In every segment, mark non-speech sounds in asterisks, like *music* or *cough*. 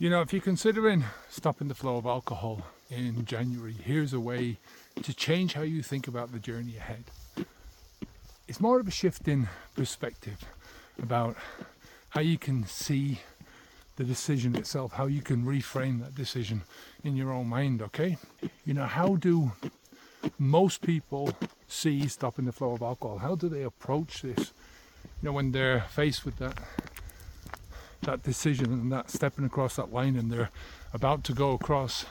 You know, if you're considering stopping the flow of alcohol in January, here's a way to change how you think about the journey ahead. It's more of a shift in perspective about how you can see the decision itself, how you can reframe that decision in your own mind, okay? You know, how do most people see stopping the flow of alcohol? How do they approach this? You know, when they're faced with that that decision and that stepping across that line and they're about to go across,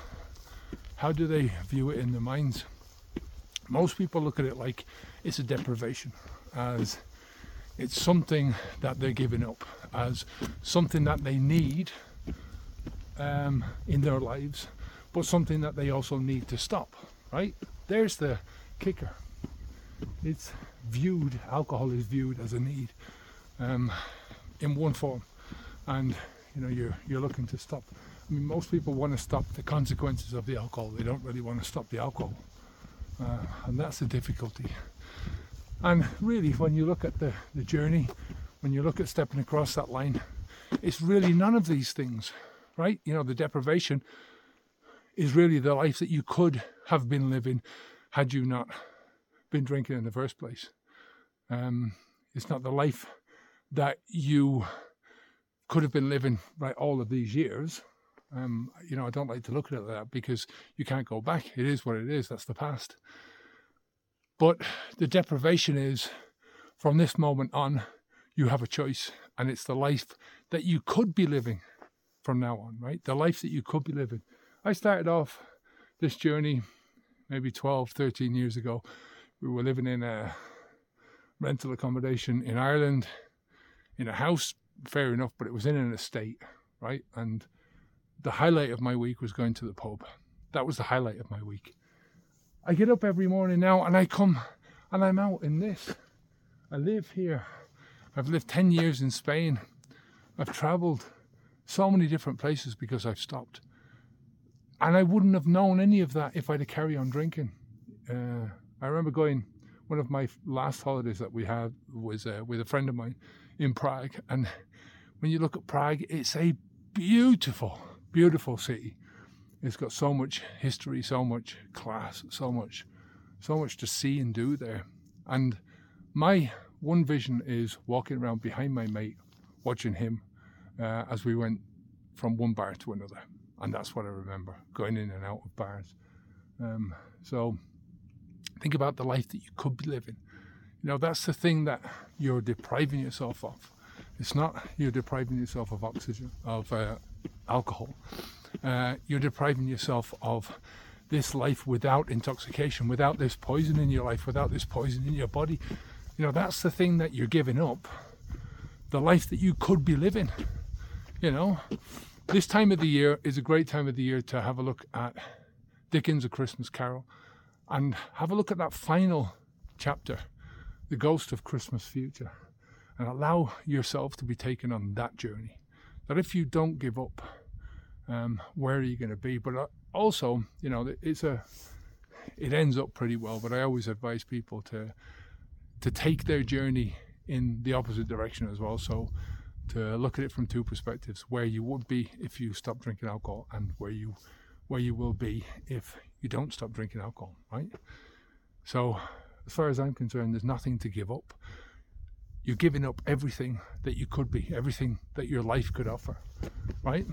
how do they view it in their minds? Most people look at it like it's a deprivation, as it's something that they're giving up, as something that they need um, in their lives, but something that they also need to stop, right? There's the kicker. It's viewed, alcohol is viewed as a need um, in one form, and you know you're you're looking to stop. I mean, most people want to stop the consequences of the alcohol. They don't really want to stop the alcohol, uh, and that's the difficulty. And really, when you look at the, the journey, when you look at stepping across that line, it's really none of these things, right? You know, the deprivation is really the life that you could have been living had you not been drinking in the first place. Um, it's not the life that you could have been living right all of these years. Um, you know, I don't like to look at it like that because you can't go back. It is what it is. That's the past. But the deprivation is from this moment on, you have a choice, and it's the life that you could be living from now on, right? The life that you could be living. I started off this journey maybe 12, 13 years ago. We were living in a rental accommodation in Ireland, in a house, fair enough, but it was in an estate, right? And the highlight of my week was going to the pub. That was the highlight of my week. I get up every morning now and I come and I'm out in this. I live here. I've lived 10 years in Spain. I've traveled so many different places because I've stopped. And I wouldn't have known any of that if I'd have carried on drinking. Uh, I remember going, one of my last holidays that we had was uh, with a friend of mine in Prague. And when you look at Prague, it's a beautiful, beautiful city. It's got so much history, so much class, so much, so much to see and do there. And my one vision is walking around behind my mate, watching him uh, as we went from one bar to another. And that's what I remember going in and out of bars. Um, so think about the life that you could be living. You know, that's the thing that you're depriving yourself of. It's not you're depriving yourself of oxygen, of uh, alcohol uh, you're depriving yourself of this life without intoxication, without this poison in your life, without this poison in your body. You know, that's the thing that you're giving up. The life that you could be living. You know, this time of the year is a great time of the year to have a look at Dickens' A Christmas Carol and have a look at that final chapter, The Ghost of Christmas Future, and allow yourself to be taken on that journey. That if you don't give up, um, where are you going to be? But uh, also, you know, it's a it ends up pretty well. But I always advise people to to take their journey in the opposite direction as well. So to look at it from two perspectives: where you would be if you stop drinking alcohol, and where you where you will be if you don't stop drinking alcohol. Right. So, as far as I'm concerned, there's nothing to give up. You're giving up everything that you could be, everything that your life could offer, right?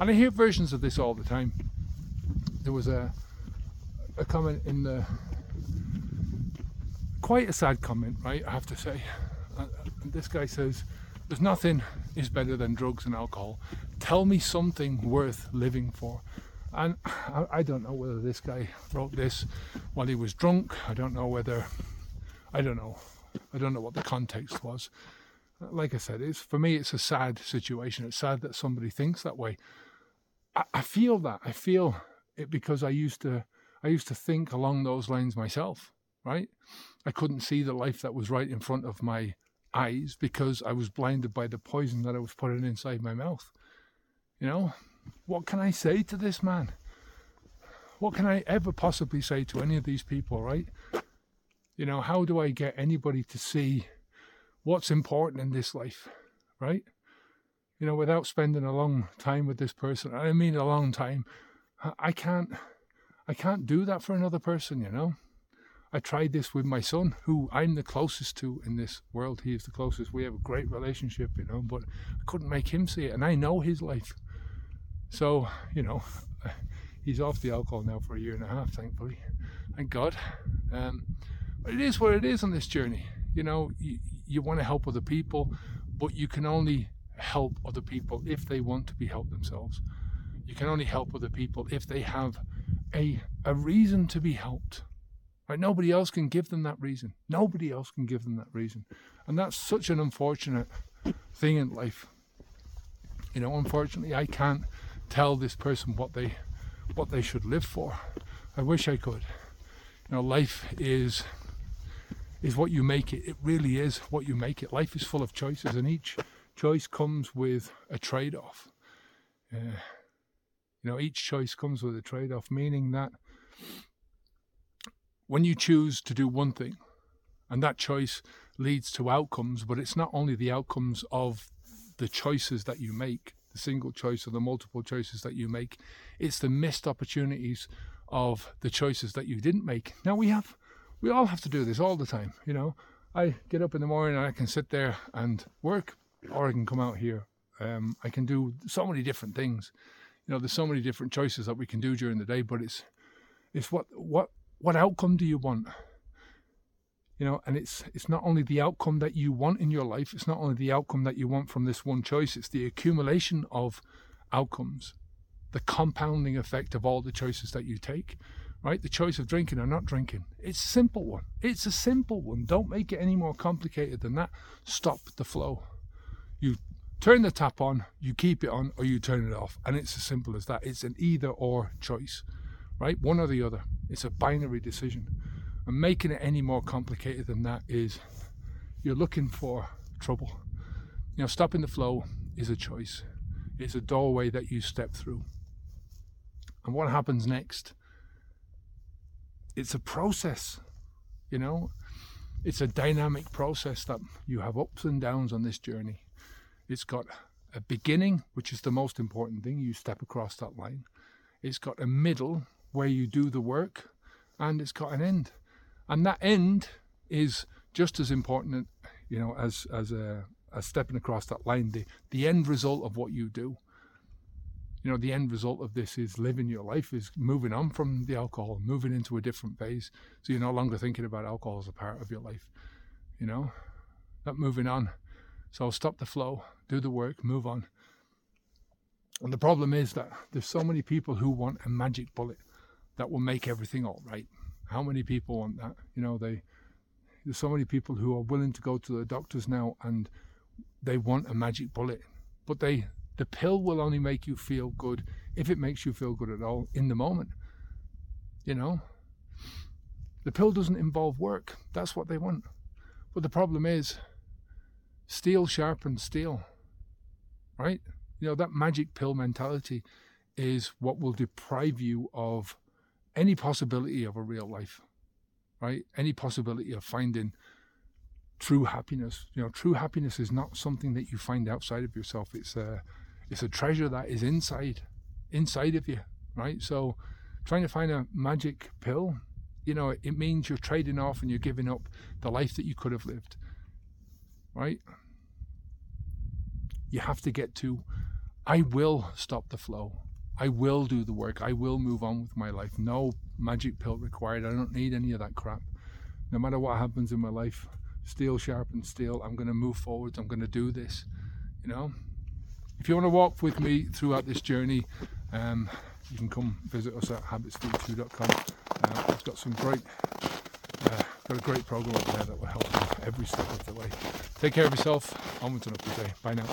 And I hear versions of this all the time. There was a a comment in the quite a sad comment, right? I have to say. And this guy says, "There's nothing is better than drugs and alcohol. Tell me something worth living for." And *sighs* I, don't know whether this guy wrote this while he was drunk. I don't know whether. I don't know. I don't know what the context was. Like I said, it's for me. It's a sad situation. It's sad that somebody thinks that way. I, I feel that. I feel it because I used to I used to think along those lines myself, right? I couldn't see the life that was right in front of my eyes because I was blinded by the poison that I was putting inside my mouth. You know, what can I say to this man? What can I ever possibly say to any of these people, right? You know, how do I get anybody to see what's important in this life, right? you know, without spending a long time with this person. I mean, a long time. I can't, I can't do that for another person. You know, I tried this with my son, who I'm the closest to in this world. He is the closest. We have a great relationship, you know, but I couldn't make him see it, and I know his life. So, you know, *laughs* he's off the alcohol now for a year and a half, thankfully. Thank God. Um, but it is what it is on this journey. You know, you, you want to help other people, but you can only help other people if they want to be helped themselves. You can only help other people if they have a a reason to be helped. Right? Nobody else can give them that reason. Nobody else can give them that reason. And that's such an unfortunate thing in life. You know, unfortunately I can't tell this person what they what they should live for. I wish I could. You know, life is is what you make it. It really is what you make it. Life is full of choices, and each choice comes with a trade-off. Uh, you know, each choice comes with a trade-off, meaning that when you choose to do one thing, and that choice leads to outcomes, but it's not only the outcomes of the choices that you make, the single choice or the multiple choices that you make. It's the missed opportunities of the choices that you didn't make. Now we have, we all have to do this all the time. You know, I get up in the morning and I can sit there and work, or I can come out here. Um, I can do so many different things. You know, there's so many different choices that we can do during the day, but it's, it's what, what, what outcome do you want? You know and it's it's not only the outcome that you want in your life it's not only the outcome that you want from this one choice it's the accumulation of outcomes the compounding effect of all the choices that you take right? The choice of drinking or not drinking. It's a simple one. It's a simple one. Don't make it any more complicated than that. Stop the flow. You turn the tap on you keep it on or you turn it off. And it's as simple as that. It's an either or choice right? One or the other. It's a binary decision and making it any more complicated than that is you're looking for trouble. You know, stopping the flow is a choice. It's a doorway that you step through. And what happens next? It's a process, you know. It's a dynamic process that you have ups and downs on this journey. It's got a beginning, which is the most important thing. You step across that line. It's got a middle where you do the work, and it's got an end and that end is just as important, you know, as as a as stepping across that line. The the end result of what you do. You know, the end result of this is living your life, is moving on from the alcohol, moving into a different phase. So you're no longer thinking about alcohol as a part of your life. You know, not moving on. So stop the flow, do the work, move on. And the problem is that there's so many people who want a magic bullet that will make everything all right. How many people want that? You know, they there's so many people who are willing to go to the doctors now and they want a magic bullet, but they the pill will only make you feel good if it makes you feel good at all in the moment. You know, the pill doesn't involve work. That's what they want. But the problem is, steel sharpens steel, right? You know, that magic pill mentality is what will deprive you of any possibility of a real life, right? Any possibility of finding true happiness. You know, true happiness is not something that you find outside of yourself. It's a it's a treasure that is inside inside of you, right? So trying to find a magic pill, you know, it means you're trading off and you're giving up the life that you could have lived. Right? You have to get to I will stop the flow. I will do the work. I will move on with my life. No magic pill required. I don't need any of that crap. No matter what happens in my life, steel sharpens steel. I'm going to move forwards. I'm going to do this. You know, if you want to walk with me throughout this journey, um, you can come visit us at habitsv2.com. Uh, we've got some great, uh, got a great program up there that will help you every step of the way. Take care of yourself. Onwards and up today. Bye now.